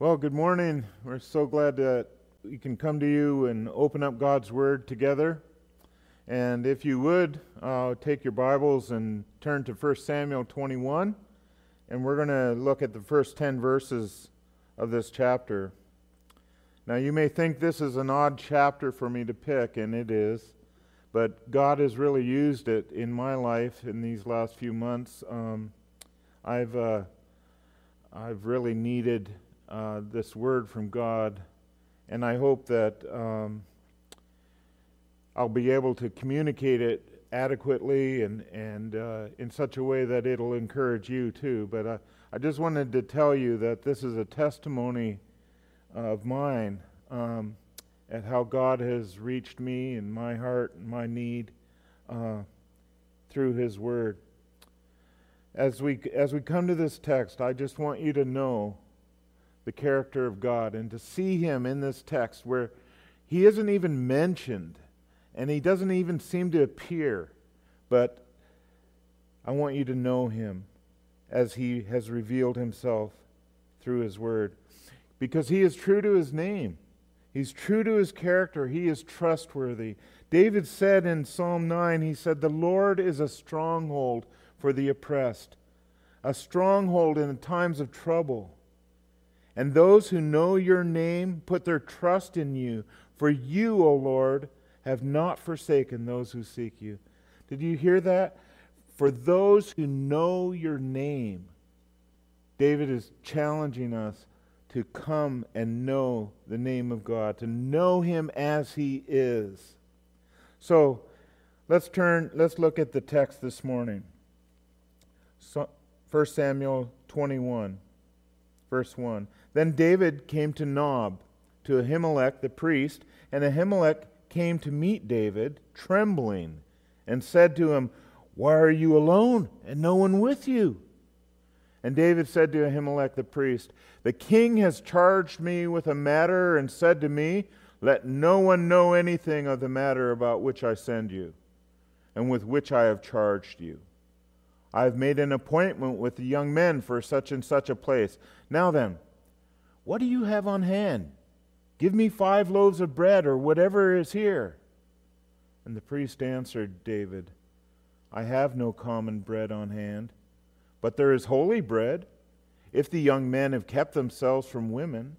Well, good morning. We're so glad that we can come to you and open up God's Word together. And if you would, uh, take your Bibles and turn to 1 Samuel 21. And we're going to look at the first 10 verses of this chapter. Now, you may think this is an odd chapter for me to pick, and it is. But God has really used it in my life in these last few months. Um, I've, uh, I've really needed uh, this word from God, and I hope that um, I'll be able to communicate it adequately and, and uh, in such a way that it'll encourage you too. But I, I just wanted to tell you that this is a testimony of mine um, at how God has reached me and my heart and my need uh, through His Word. As we, as we come to this text, I just want you to know the character of God and to see him in this text where he isn't even mentioned and he doesn't even seem to appear. But I want you to know him as he has revealed himself through his word because he is true to his name. He's true to his character. He is trustworthy. David said in Psalm 9, he said, The Lord is a stronghold for the oppressed, a stronghold in the times of trouble. And those who know your name put their trust in you. For you, O Lord, have not forsaken those who seek you. Did you hear that? For those who know your name. David is challenging us to come and know the name of God, to know him as he is. So let's turn, let's look at the text this morning. So, 1 Samuel 21, verse 1. Then David came to Nob, to Ahimelech the priest, and Ahimelech came to meet David, trembling, and said to him, Why are you alone, and no one with you? And David said to Ahimelech the priest, The king has charged me with a matter, and said to me, Let no one know anything of the matter about which I send you, and with which I have charged you. I have made an appointment with the young men for such and such a place. Now then, what do you have on hand? Give me five loaves of bread or whatever is here. And the priest answered David, I have no common bread on hand, but there is holy bread, if the young men have kept themselves from women.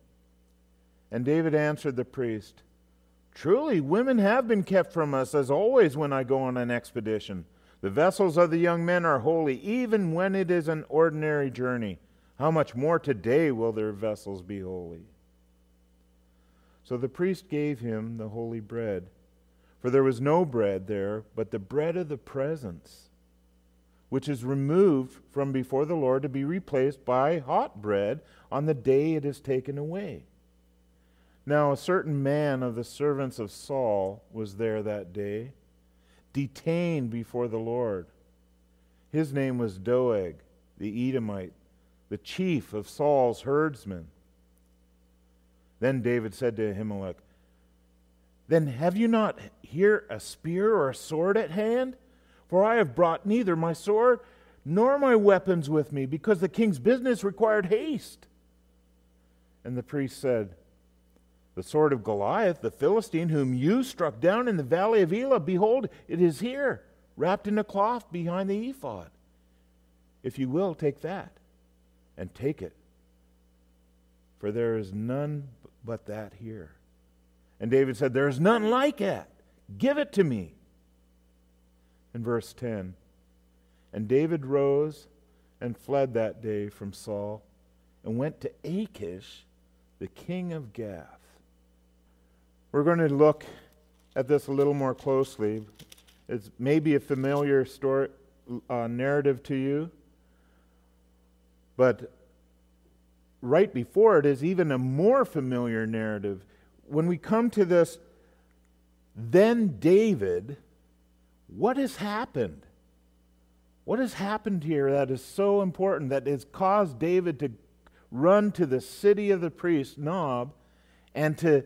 And David answered the priest, Truly, women have been kept from us, as always when I go on an expedition. The vessels of the young men are holy, even when it is an ordinary journey. How much more today will their vessels be holy? So the priest gave him the holy bread, for there was no bread there but the bread of the presence, which is removed from before the Lord to be replaced by hot bread on the day it is taken away. Now, a certain man of the servants of Saul was there that day, detained before the Lord. His name was Doeg, the Edomite the chief of Saul's herdsmen. Then David said to Ahimelech, Then have you not here a spear or a sword at hand? For I have brought neither my sword nor my weapons with me, because the king's business required haste. And the priest said, The sword of Goliath, the Philistine, whom you struck down in the valley of Elah, behold, it is here, wrapped in a cloth behind the ephod. If you will, take that and take it. For there is none but that here. And David said, There is none like it. Give it to me. In verse 10, and David rose and fled that day from Saul and went to Achish, the king of Gath. We're going to look at this a little more closely. It's maybe a familiar story, uh, narrative to you. But right before it is even a more familiar narrative. When we come to this, then David, what has happened? What has happened here that is so important that has caused David to run to the city of the priest, Nob, and to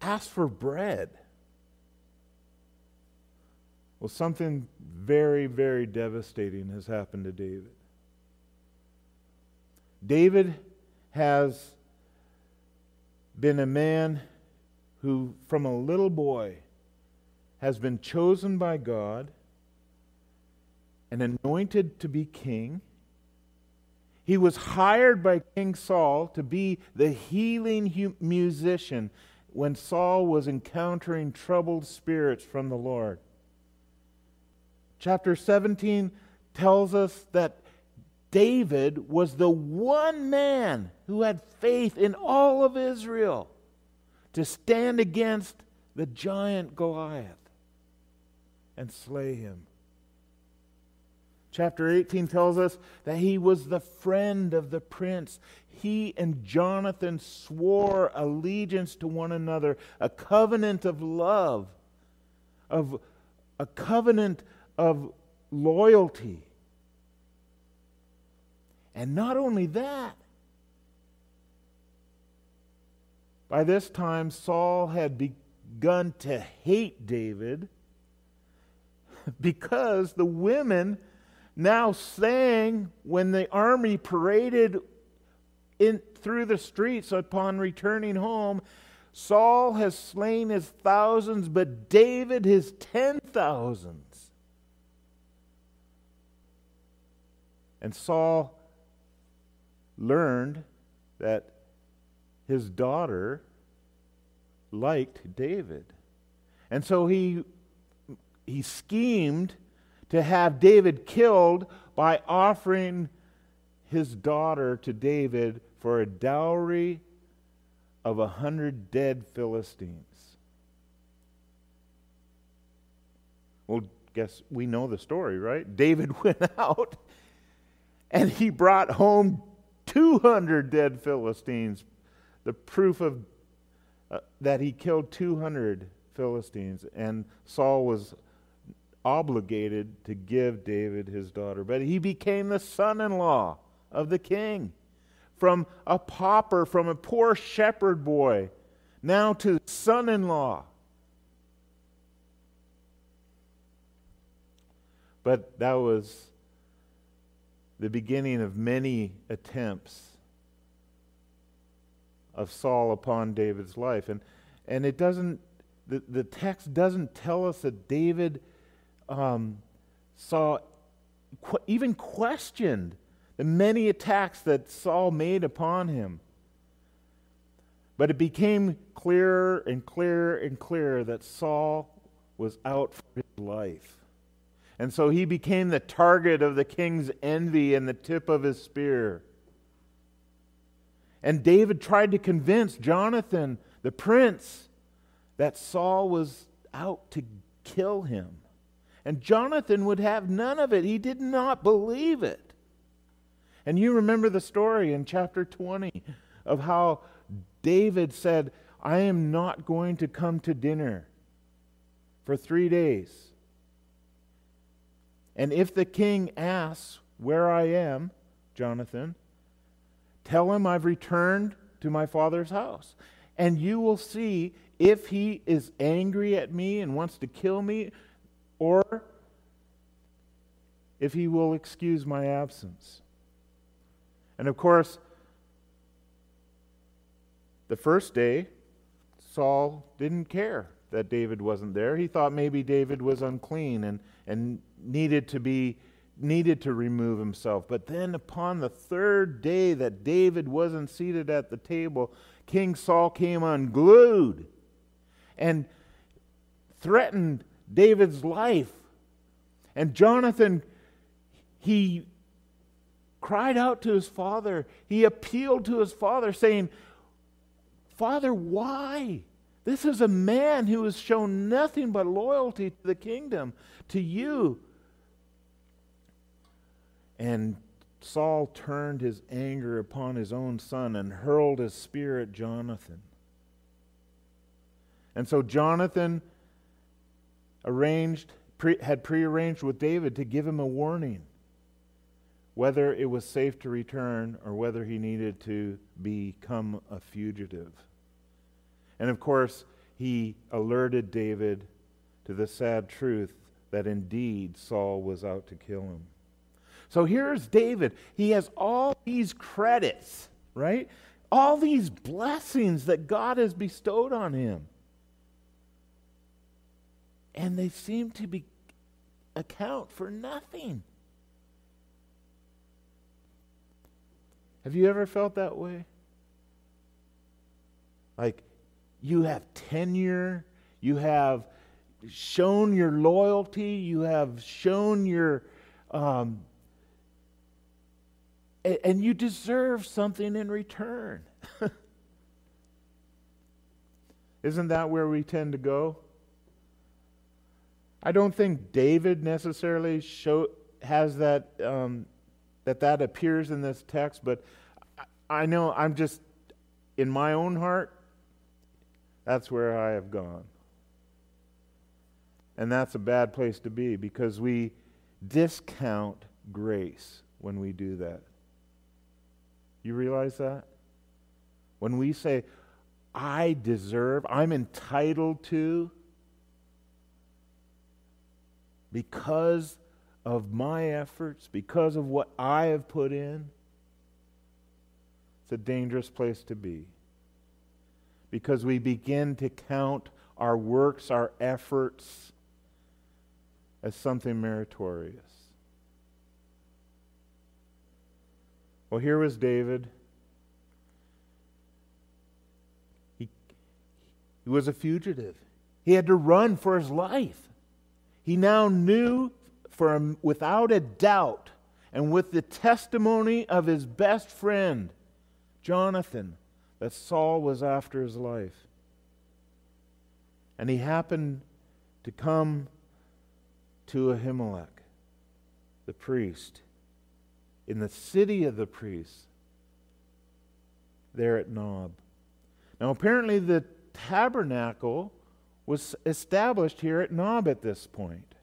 ask for bread? Well, something very, very devastating has happened to David. David has been a man who, from a little boy, has been chosen by God and anointed to be king. He was hired by King Saul to be the healing musician when Saul was encountering troubled spirits from the Lord. Chapter 17 tells us that David was the one man who had faith in all of Israel to stand against the giant Goliath and slay him. Chapter 18 tells us that he was the friend of the prince. He and Jonathan swore allegiance to one another, a covenant of love, of a covenant of loyalty. And not only that, by this time Saul had begun to hate David because the women now sang when the army paraded in through the streets upon returning home Saul has slain his thousands but David his ten thousands. And Saul learned that his daughter liked David. And so he, he schemed to have David killed by offering his daughter to David for a dowry of a hundred dead Philistines. Well, guess we know the story, right? David went out and he brought home 200 dead Philistines, the proof of uh, that he killed 200 Philistines, and Saul was obligated to give David his daughter. But he became the son in law of the king. From a pauper, from a poor shepherd boy, now to son in law. But that was the beginning of many attempts of Saul upon David's life. And, and it doesn't, the, the text doesn't tell us that David um, saw, qu- even questioned the many attacks that Saul made upon him. But it became clearer and clearer and clearer that Saul was out for his life. And so he became the target of the king's envy and the tip of his spear. And David tried to convince Jonathan, the prince, that Saul was out to kill him. And Jonathan would have none of it. He did not believe it. And you remember the story in chapter 20 of how David said, I am not going to come to dinner for three days. And if the king asks where I am, Jonathan, tell him I've returned to my father's house. And you will see if he is angry at me and wants to kill me, or if he will excuse my absence. And of course, the first day, Saul didn't care that David wasn't there. He thought maybe David was unclean and, and needed to be needed to remove himself. But then upon the third day that David wasn't seated at the table, King Saul came unglued and threatened David's life. And Jonathan, he cried out to his father. He appealed to his father, saying, Father, why? This is a man who has shown nothing but loyalty to the kingdom, to you. And Saul turned his anger upon his own son and hurled his spear at Jonathan. And so Jonathan arranged, pre, had prearranged with David to give him a warning whether it was safe to return or whether he needed to become a fugitive. And of course, he alerted David to the sad truth that indeed Saul was out to kill him. So here's David. He has all these credits, right? all these blessings that God has bestowed on him. And they seem to be account for nothing. Have you ever felt that way? Like you have tenure, you have shown your loyalty, you have shown your, um, and you deserve something in return. Isn't that where we tend to go? I don't think David necessarily show, has that um, that that appears in this text, but I know I'm just in my own heart. That's where I have gone, and that's a bad place to be because we discount grace when we do that. You realize that when we say, "I deserve," I'm entitled to because of my efforts, because of what I have put in, it's a dangerous place to be. Because we begin to count our works, our efforts, as something meritorious. Well, here was David. He, he was a fugitive. He had to run for his life. He now knew for without a doubt and with the testimony of his best friend, Jonathan, that Saul was after his life. And he happened to come to Ahimelech, the priest, in the city of the priests, there at Nob. Now, apparently, the tabernacle was established here at Nob at this point.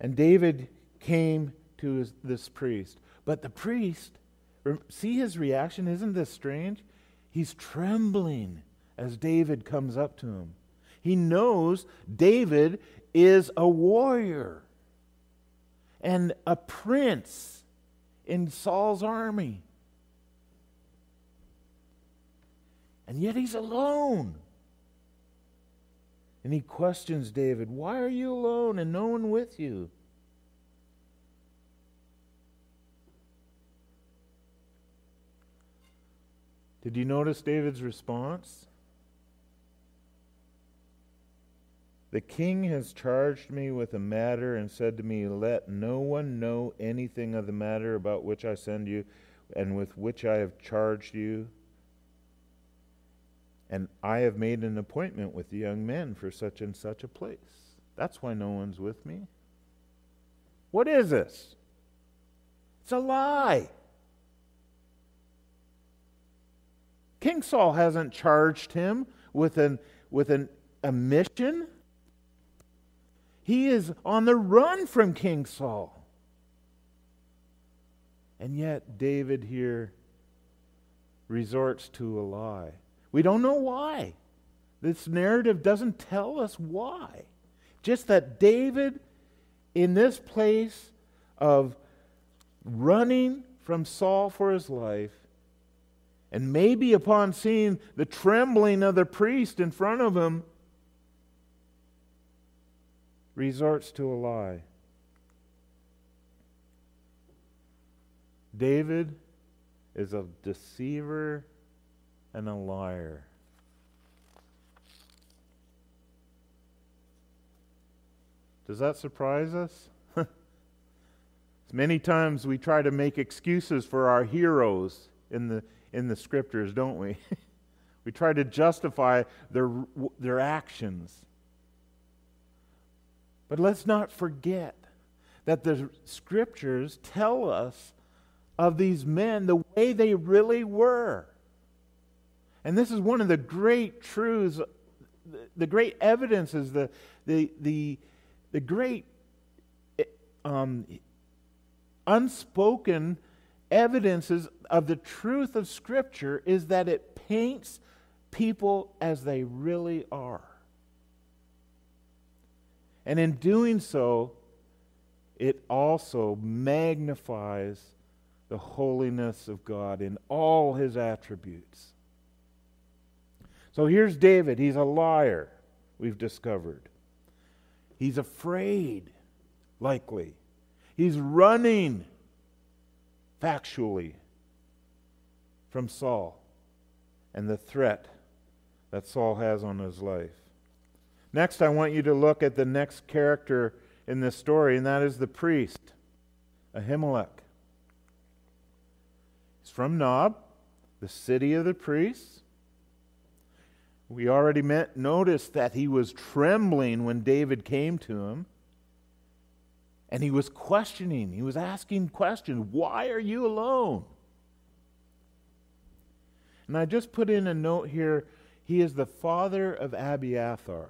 And David came to his, this priest. But the priest, see his reaction? Isn't this strange? He's trembling as David comes up to him. He knows David is a warrior and a prince in Saul's army. And yet he's alone. And he questions David, Why are you alone and no one with you? Did you notice David's response? The king has charged me with a matter and said to me, Let no one know anything of the matter about which I send you and with which I have charged you and I have made an appointment with the young men for such and such a place. That's why no one's with me. What is this? It's a lie. King Saul hasn't charged him with, an, with an, a mission. He is on the run from King Saul. And yet, David here resorts to a lie. We don't know why. This narrative doesn't tell us why. Just that David, in this place of running from Saul for his life, and maybe upon seeing the trembling of the priest in front of him, resorts to a lie. David is a deceiver and a liar. Does that surprise us? Many times we try to make excuses for our heroes in the, in the scriptures, don't we? we try to justify their, their actions. But let's not forget that the scriptures tell us of these men the way they really were. And this is one of the great truths, the great evidences, the, the, the, the great um, unspoken evidences of the truth of Scripture is that it paints people as they really are. And in doing so, it also magnifies the holiness of God in all his attributes. So here's David. He's a liar, we've discovered. He's afraid, likely. He's running, factually, from Saul and the threat that Saul has on his life. Next, I want you to look at the next character in this story, and that is the priest, Ahimelech. He's from Nob, the city of the priests. We already met, noticed that he was trembling when David came to him. And he was questioning, he was asking questions. Why are you alone? And I just put in a note here he is the father of Abiathar.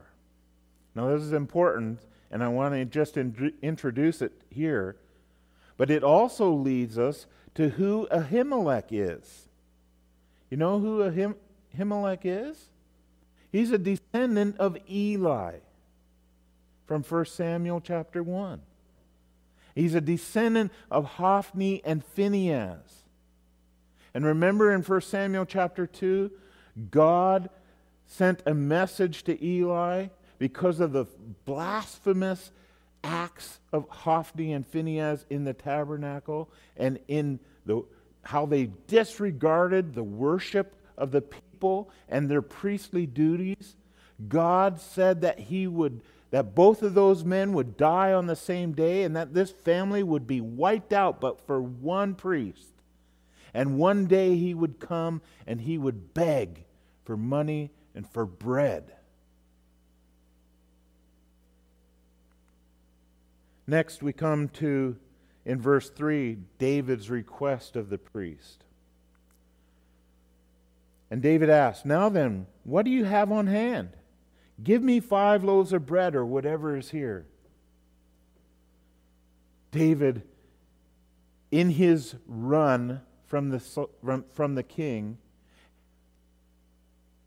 Now, this is important, and I want to just in- introduce it here. But it also leads us to who Ahimelech is. You know who Ahim- Ahimelech is? He's a descendant of Eli from 1 Samuel chapter 1. He's a descendant of Hophni and Phinehas. And remember in 1 Samuel chapter 2, God sent a message to Eli because of the blasphemous acts of Hophni and Phinehas in the tabernacle and in the, how they disregarded the worship of the people and their priestly duties. God said that he would that both of those men would die on the same day and that this family would be wiped out but for one priest. And one day he would come and he would beg for money and for bread. Next, we come to, in verse 3, David's request of the priest. And David asked, Now then, what do you have on hand? Give me five loaves of bread or whatever is here. David, in his run from the, from, from the king,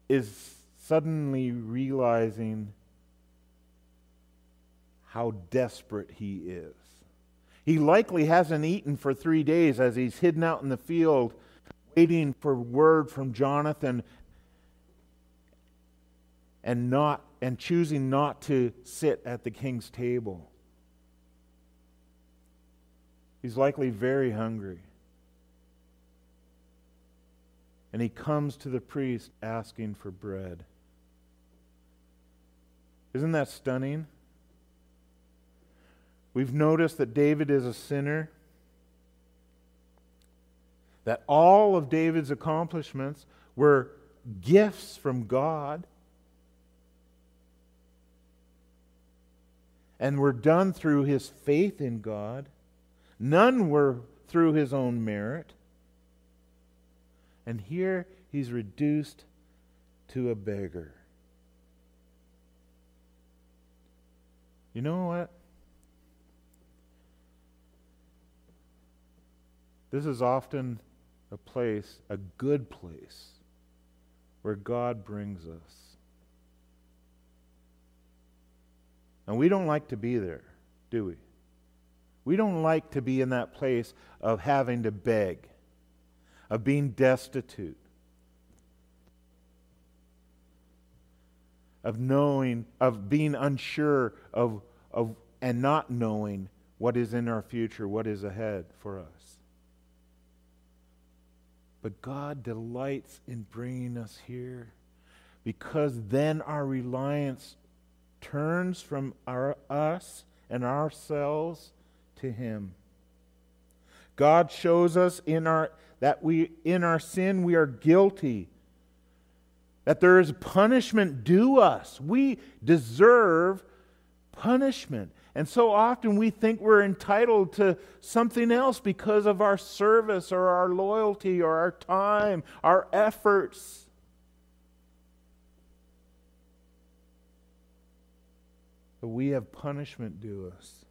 is suddenly realizing how desperate he is. He likely hasn't eaten for three days as he's hidden out in the field waiting for word from Jonathan and not and choosing not to sit at the king's table. He's likely very hungry. And he comes to the priest asking for bread. Isn't that stunning? We've noticed that David is a sinner, that all of David's accomplishments were gifts from God. And were done through his faith in God. None were through his own merit. And here he's reduced to a beggar. You know what? This is often a place, a good place, where God brings us. And we don't like to be there, do we? We don't like to be in that place of having to beg, of being destitute, of knowing, of being unsure of, of and not knowing what is in our future, what is ahead for us. But God delights in bringing us here because then our reliance turns from our, us and ourselves to Him. God shows us in our, that we, in our sin we are guilty that there is punishment due us. We deserve punishment. And so often we think we're entitled to something else because of our service or our loyalty or our time, our efforts. But we have punishment due us.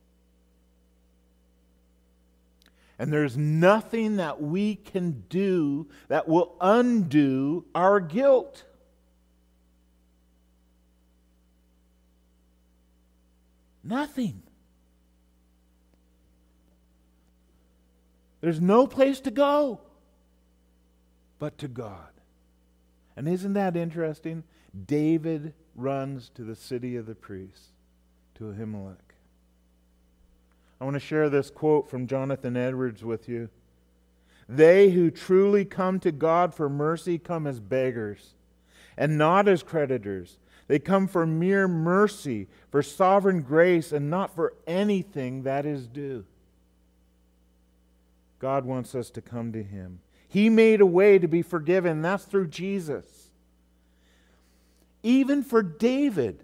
And there's nothing that we can do that will undo our guilt. Nothing. There's no place to go but to God. And isn't that interesting? David runs to the city of the priests, to Ahimelech. I want to share this quote from Jonathan Edwards with you. They who truly come to God for mercy come as beggars and not as creditors. They come for mere mercy, for sovereign grace, and not for anything that is due. God wants us to come to Him. He made a way to be forgiven. That's through Jesus. Even for David,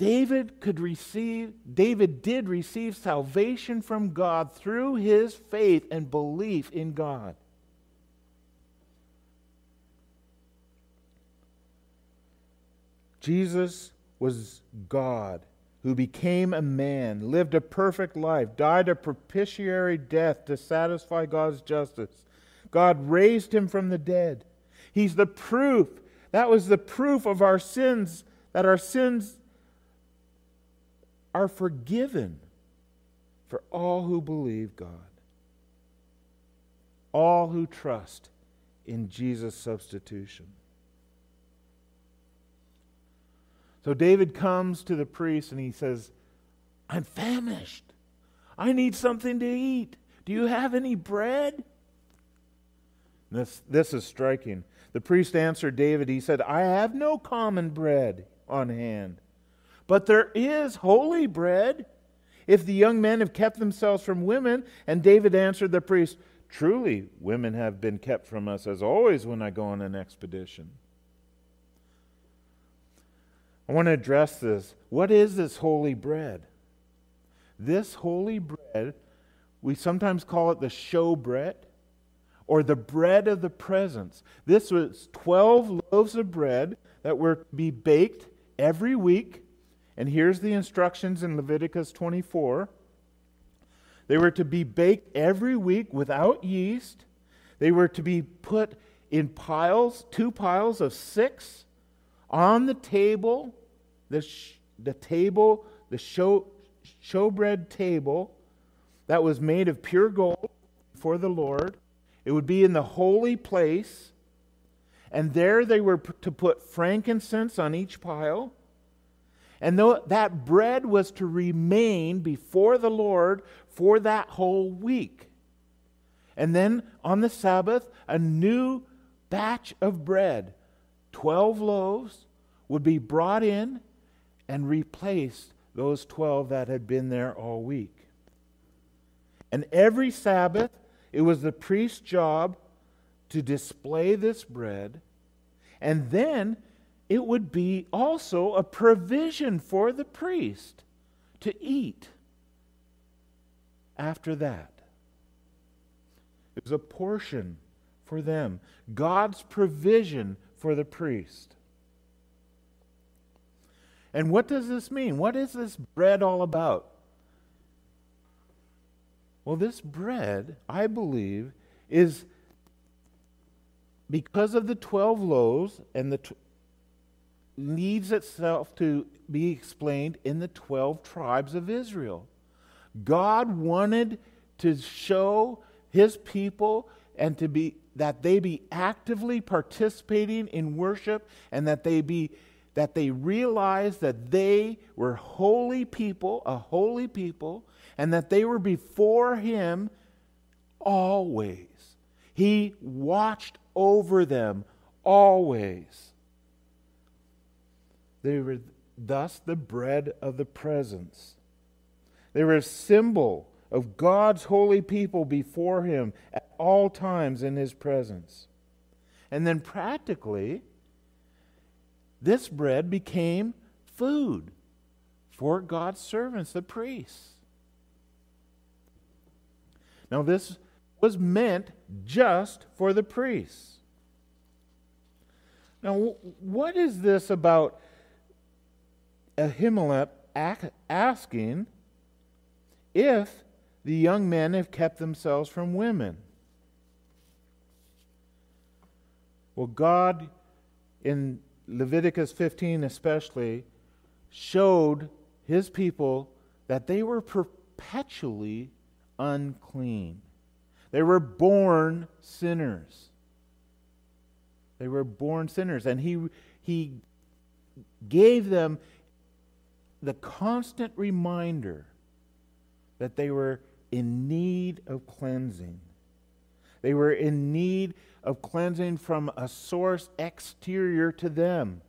David could receive, David did receive salvation from God through his faith and belief in God. Jesus was God who became a man, lived a perfect life, died a propitiatory death to satisfy God's justice. God raised him from the dead. He's the proof. That was the proof of our sins, that our sins are forgiven for all who believe God, all who trust in Jesus' substitution. So David comes to the priest and he says, I'm famished. I need something to eat. Do you have any bread? This, this is striking. The priest answered David, he said, I have no common bread on hand but there is holy bread if the young men have kept themselves from women. And David answered the priest, Truly, women have been kept from us as always when I go on an expedition. I want to address this. What is this holy bread? This holy bread, we sometimes call it the show bread or the bread of the presence. This was 12 loaves of bread that were to be baked every week and here's the instructions in Leviticus 24 they were to be baked every week without yeast. They were to be put in piles, two piles of six, on the table, the, sh- the table, the show, showbread table that was made of pure gold for the Lord. It would be in the holy place. And there they were to put frankincense on each pile. And that bread was to remain before the Lord for that whole week. And then on the Sabbath, a new batch of bread, 12 loaves, would be brought in and replaced those 12 that had been there all week. And every Sabbath, it was the priest's job to display this bread. And then it would be also a provision for the priest to eat after that. It was a portion for them, God's provision for the priest. And what does this mean? What is this bread all about? Well, this bread, I believe, is because of the 12 loaves and the needs itself to be explained in the 12 tribes of Israel. God wanted to show his people and to be that they be actively participating in worship and that they be that they realized that they were holy people, a holy people, and that they were before him always. He watched over them always. They were thus the bread of the presence. They were a symbol of God's holy people before Him at all times in His presence. And then practically, this bread became food for God's servants, the priests. Now, this was meant just for the priests. Now, what is this about Ahimelech asking if the young men have kept themselves from women. Well, God, in Leviticus 15 especially, showed his people that they were perpetually unclean. They were born sinners. They were born sinners. And he, he gave them the constant reminder that they were in need of cleansing. They were in need of cleansing from a source exterior to them.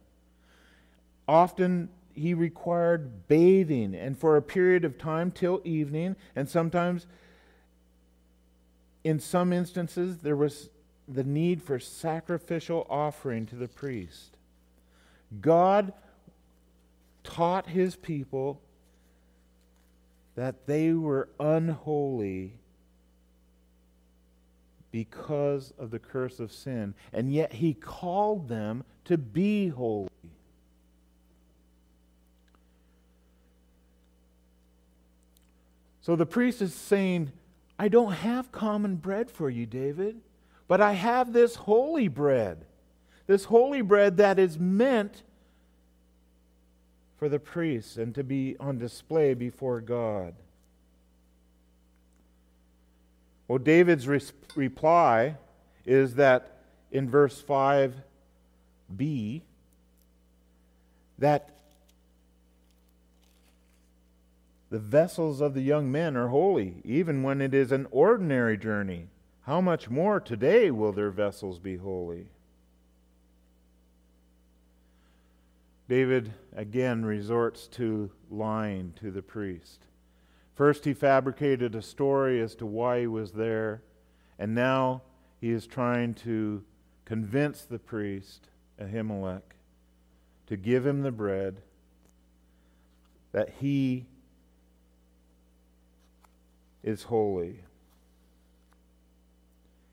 Often he required bathing, and for a period of time till evening, and sometimes, in some instances, there was the need for sacrificial offering to the priest. God taught his people that they were unholy because of the curse of sin, and yet he called them to be holy. So the priest is saying, I don't have common bread for you, David, but I have this holy bread. This holy bread that is meant for the priests and to be on display before God. Well, David's re- reply is that in verse 5b, that the vessels of the young men are holy, even when it is an ordinary journey. How much more today will their vessels be holy? David again resorts to lying to the priest. First, he fabricated a story as to why he was there, and now he is trying to convince the priest, Ahimelech, to give him the bread that he is holy.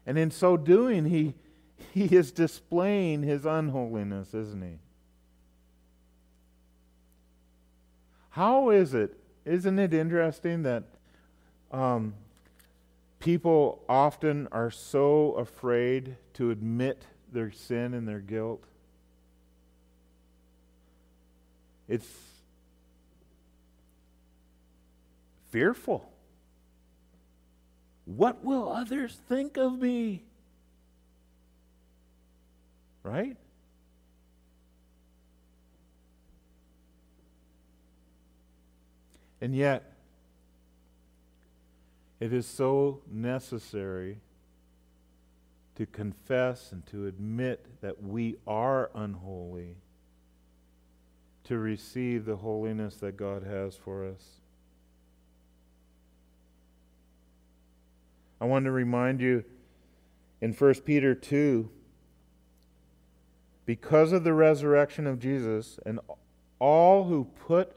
And in so doing, he, he is displaying his unholiness, isn't he? How is it isn't it interesting that um, people often are so afraid to admit their sin and their guilt? It's fearful. What will others think of me? Right? And yet, it is so necessary to confess and to admit that we are unholy to receive the holiness that God has for us. I want to remind you in 1 Peter 2 because of the resurrection of Jesus and all who put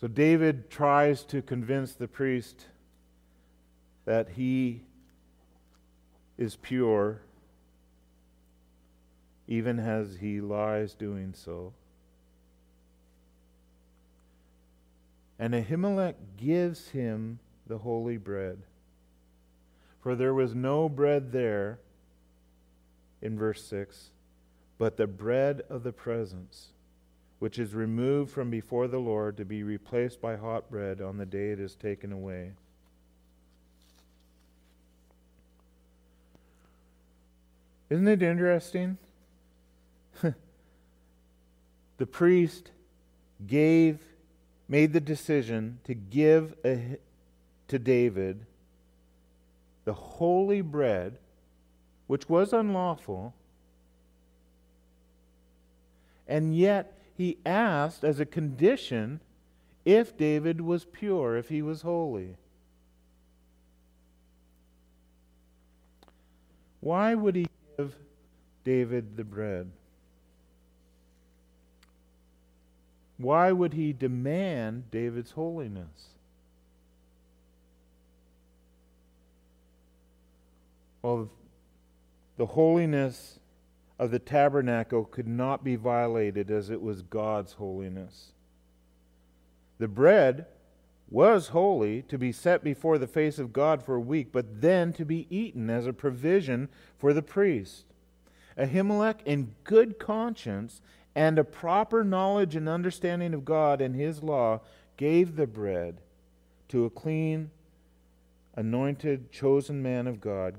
So David tries to convince the priest that he is pure, even as he lies doing so. And Ahimelech gives him the holy bread. For there was no bread there, in verse 6, but the bread of the presence which is removed from before the Lord to be replaced by hot bread on the day it is taken away. Isn't it interesting? the priest gave, made the decision to give a, to David the holy bread, which was unlawful, and yet he asked as a condition if David was pure, if he was holy. Why would he give David the bread? Why would he demand David's holiness? Well, the holiness of the tabernacle could not be violated as it was God's holiness. The bread was holy to be set before the face of God for a week, but then to be eaten as a provision for the priest. Ahimelech, in good conscience and a proper knowledge and understanding of God and His law, gave the bread to a clean, anointed, chosen man of God,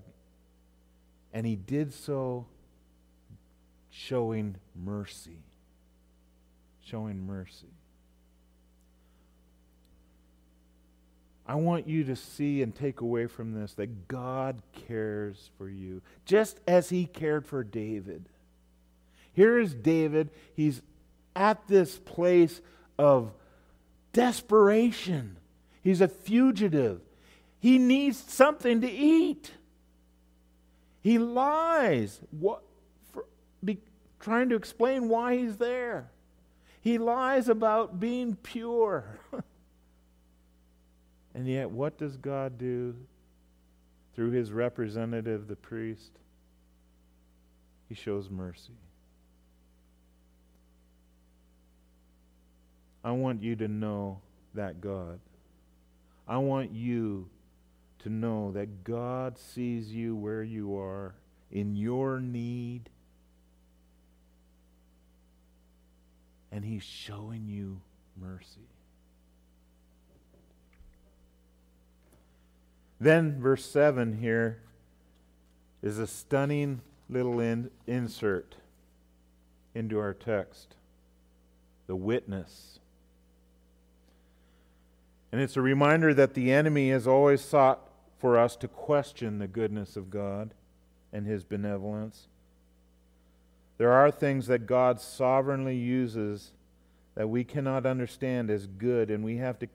and he did so showing mercy. Showing mercy. I want you to see and take away from this that God cares for you, just as he cared for David. Here is David. He's at this place of desperation. He's a fugitive. He needs something to eat. He lies what, for, be, trying to explain why he's there. He lies about being pure. and yet, what does God do through his representative, the priest? He shows mercy. I want you to know that God. I want you to know that God sees you where you are in your need, and He's showing you mercy. Then, verse 7 here is a stunning little in, insert into our text the witness. And it's a reminder that the enemy has always sought for us to question the goodness of God and His benevolence. There are things that God sovereignly uses that we cannot understand as good, and we have to,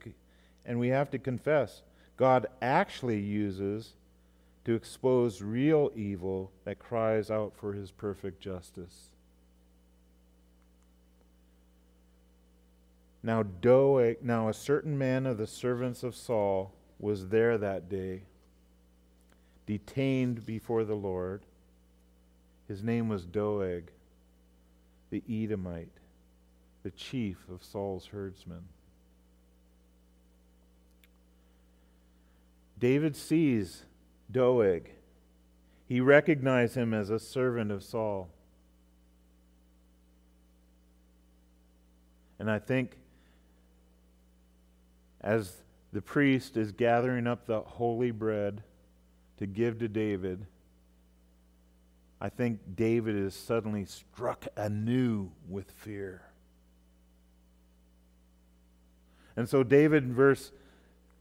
and we have to confess God actually uses to expose real evil that cries out for His perfect justice. Now, Doeg, now a certain man of the servants of Saul was there that day detained before the Lord. His name was Doeg, the Edomite, the chief of Saul's herdsmen. David sees Doeg. He recognizes him as a servant of Saul. And I think as the priest is gathering up the holy bread, to give to David, I think David is suddenly struck anew with fear. And so, David, in verse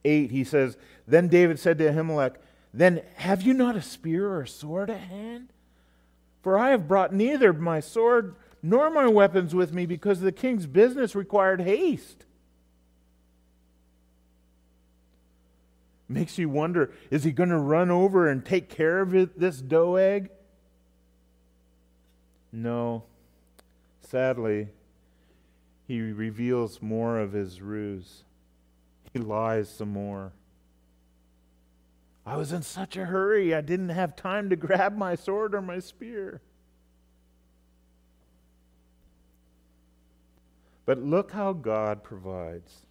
8, he says, Then David said to Ahimelech, Then have you not a spear or a sword at hand? For I have brought neither my sword nor my weapons with me because the king's business required haste. Makes you wonder is he going to run over and take care of it, this Doeg? No. Sadly, he reveals more of his ruse. He lies some more. I was in such a hurry, I didn't have time to grab my sword or my spear. But look how God provides.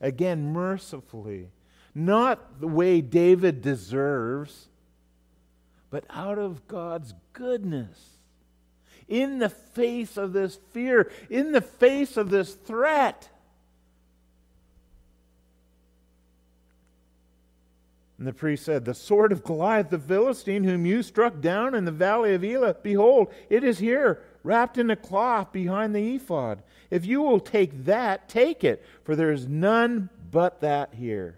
Again, mercifully not the way David deserves, but out of God's goodness. In the face of this fear, in the face of this threat. And the priest said, The sword of Goliath the Philistine, whom you struck down in the valley of Elah, behold, it is here, wrapped in a cloth behind the ephod. If you will take that, take it, for there is none but that here.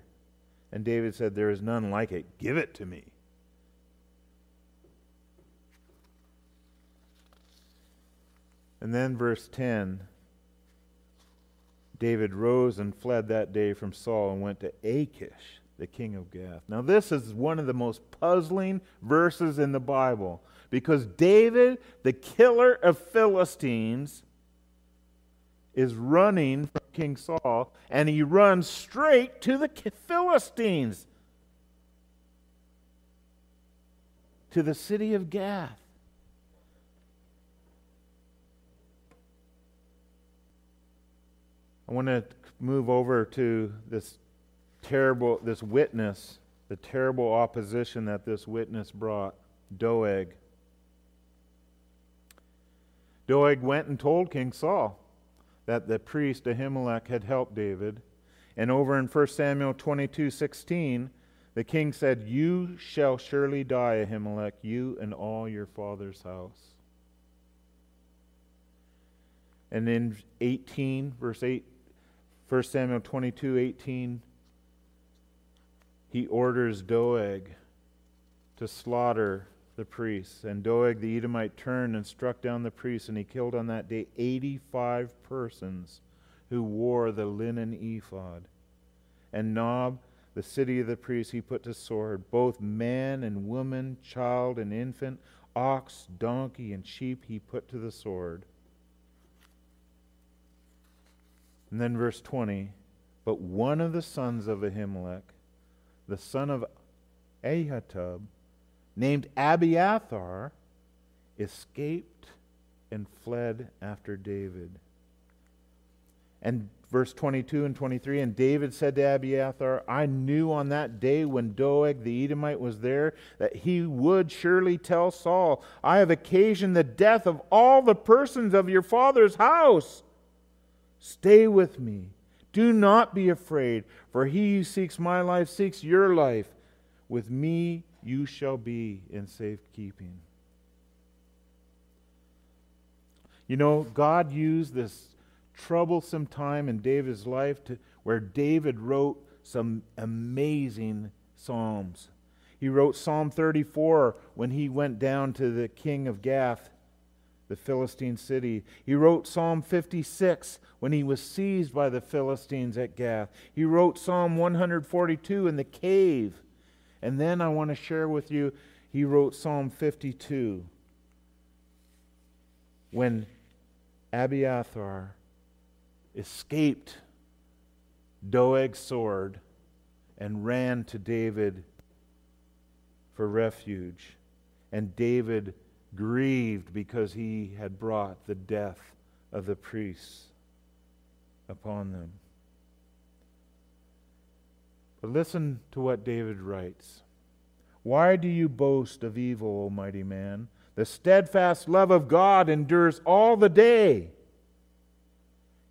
And David said, There is none like it. Give it to me. And then verse 10 David rose and fled that day from Saul and went to Achish, the king of Gath. Now, this is one of the most puzzling verses in the Bible because David, the killer of Philistines, is running from King Saul and he runs straight to the Philistines, to the city of Gath. I want to move over to this terrible, this witness, the terrible opposition that this witness brought, Doeg. Doeg went and told King Saul that the priest Ahimelech had helped David. And over in 1 Samuel 22 16, the king said, You shall surely die, Ahimelech, you and all your father's house. And in 18, verse 8, 1 Samuel 22 18, he orders Doeg to slaughter the priests. And Doeg the Edomite turned and struck down the priests, and he killed on that day 85 persons who wore the linen ephod. And Nob, the city of the priests, he put to sword, both man and woman, child and infant, ox, donkey, and sheep he put to the sword. And then verse 20 But one of the sons of Ahimelech, the son of Ahitub, named Abiathar, escaped and fled after David. And verse 22 and 23 And David said to Abiathar, I knew on that day when Doeg the Edomite was there that he would surely tell Saul, I have occasioned the death of all the persons of your father's house. Stay with me. Do not be afraid, for he who seeks my life seeks your life. With me you shall be in safekeeping. You know, God used this troublesome time in David's life to, where David wrote some amazing psalms. He wrote Psalm 34 when he went down to the king of Gath the Philistine city. He wrote Psalm 56 when he was seized by the Philistines at Gath. He wrote Psalm 142 in the cave. And then I want to share with you, he wrote Psalm 52 when Abiathar escaped Doeg's sword and ran to David for refuge. And David grieved because he had brought the death of the priests upon them. But listen to what David writes Why do you boast of evil, O mighty man? The steadfast love of God endures all the day.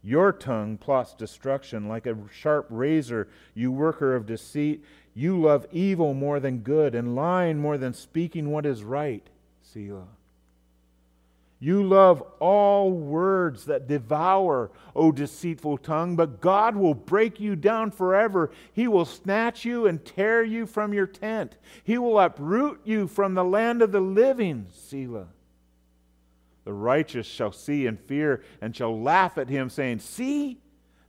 Your tongue plots destruction like a sharp razor, you worker of deceit. You love evil more than good, and lying more than speaking what is right. Selah. You love all words that devour, O deceitful tongue, but God will break you down forever. He will snatch you and tear you from your tent. He will uproot you from the land of the living. Selah. The righteous shall see and fear and shall laugh at him, saying, See,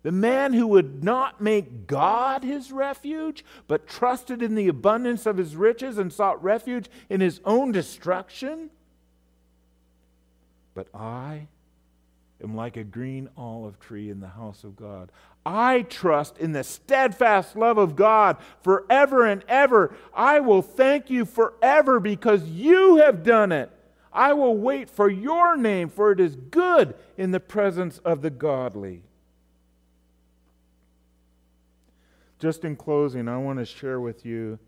the man who would not make God his refuge, but trusted in the abundance of his riches and sought refuge in his own destruction. But I am like a green olive tree in the house of God. I trust in the steadfast love of God forever and ever. I will thank you forever because you have done it. I will wait for your name, for it is good in the presence of the godly. Just in closing, I want to share with you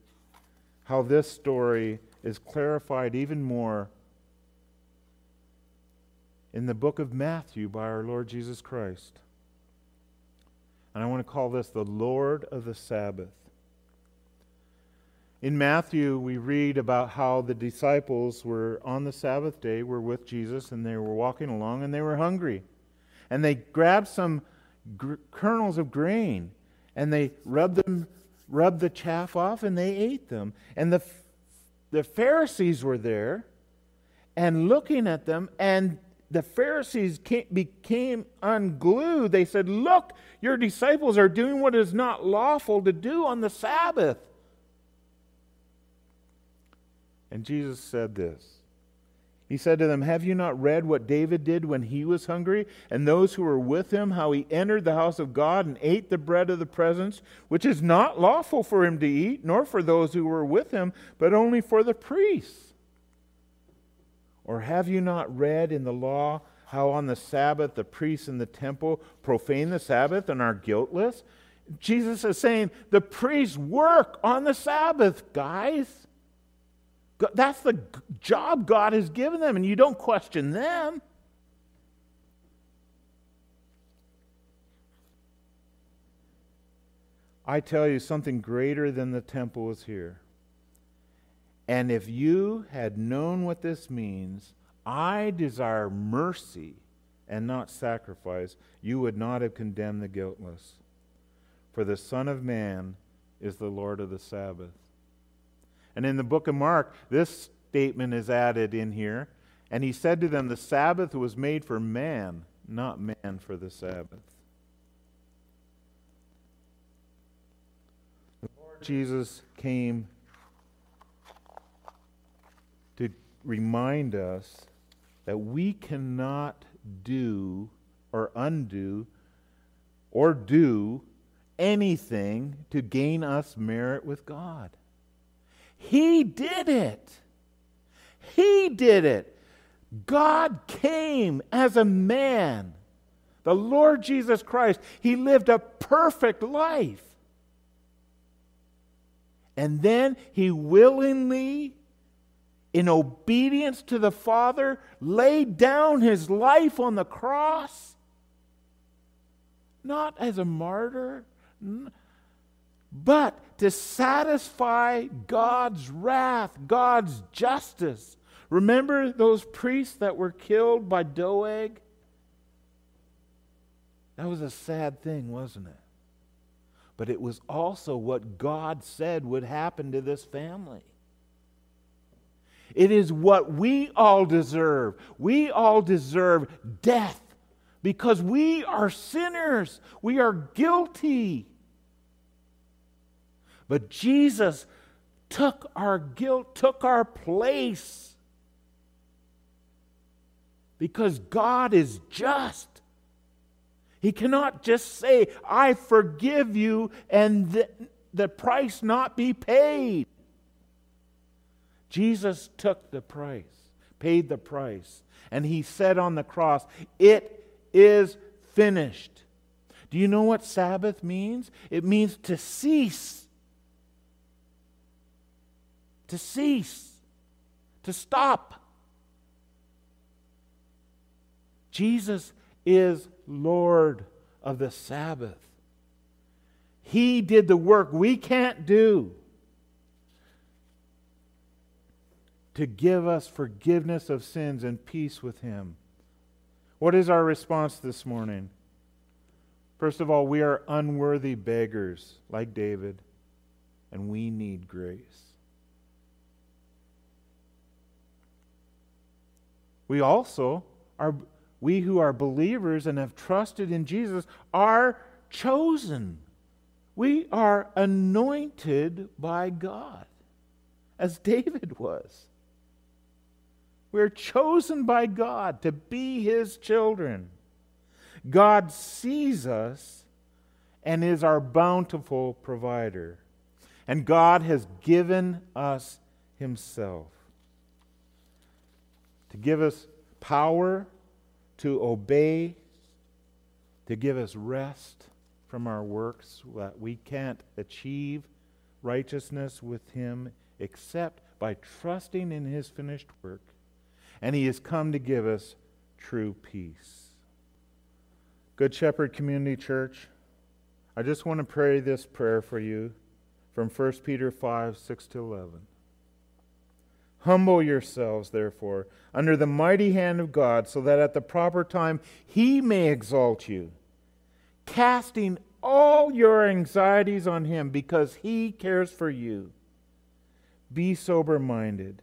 how this story is clarified even more in the book of Matthew by our Lord Jesus Christ. And I want to call this the Lord of the Sabbath. In Matthew, we read about how the disciples were on the Sabbath day, were with Jesus, and they were walking along and they were hungry. And they grabbed some gr- kernels of grain and they rubbed them rubbed the chaff off and they ate them. And the, the Pharisees were there and looking at them, and the Pharisees came, became unglued. They said, Look, your disciples are doing what is not lawful to do on the Sabbath. And Jesus said this he said to them, Have you not read what David did when he was hungry, and those who were with him, how he entered the house of God and ate the bread of the presence, which is not lawful for him to eat, nor for those who were with him, but only for the priests? Or have you not read in the law how on the Sabbath the priests in the temple profane the Sabbath and are guiltless? Jesus is saying the priests work on the Sabbath, guys. That's the job God has given them, and you don't question them. I tell you, something greater than the temple is here. And if you had known what this means, I desire mercy and not sacrifice, you would not have condemned the guiltless. For the Son of Man is the Lord of the Sabbath. And in the book of Mark, this statement is added in here. And he said to them, The Sabbath was made for man, not man for the Sabbath. The Lord Jesus came to remind us that we cannot do or undo or do anything to gain us merit with God. He did it. He did it. God came as a man. The Lord Jesus Christ, He lived a perfect life. And then He willingly, in obedience to the Father, laid down His life on the cross. Not as a martyr, but to satisfy God's wrath, God's justice. Remember those priests that were killed by Doeg? That was a sad thing, wasn't it? But it was also what God said would happen to this family. It is what we all deserve. We all deserve death because we are sinners. We are guilty. But Jesus took our guilt, took our place. Because God is just. He cannot just say, I forgive you, and the, price not be paid. Jesus took the price, paid the price, and he said on the cross, It is finished. Do you know what Sabbath means? It means to cease to cease, to stop. Jesus is Lord of the Sabbath. He did the work we can't do to give us forgiveness of sins and peace with Him. What is our response this morning? First of all, we are unworthy beggars like David, and we need grace. we also are we who are believers and have trusted in Jesus are chosen. We are anointed by God, as David was. We're chosen by God to be his children. God sees us and is our bountiful provider. And God has given us himself to give us power to obey, to give us rest from our works that we can't achieve righteousness with Him except by trusting in His finished work. And He has come to give us true peace. Good Shepherd Community Church, I just want to pray this prayer for you from 1 Peter 5 6 to 11. Humble yourselves, therefore, under the mighty hand of God, so that at the proper time he may exalt you, casting all your anxieties on him because he cares for you. Be sober minded.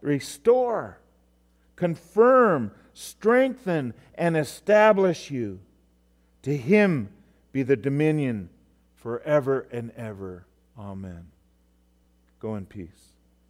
restore, confirm, strengthen, and establish you. To him be the dominion forever and ever. Amen. Go in peace.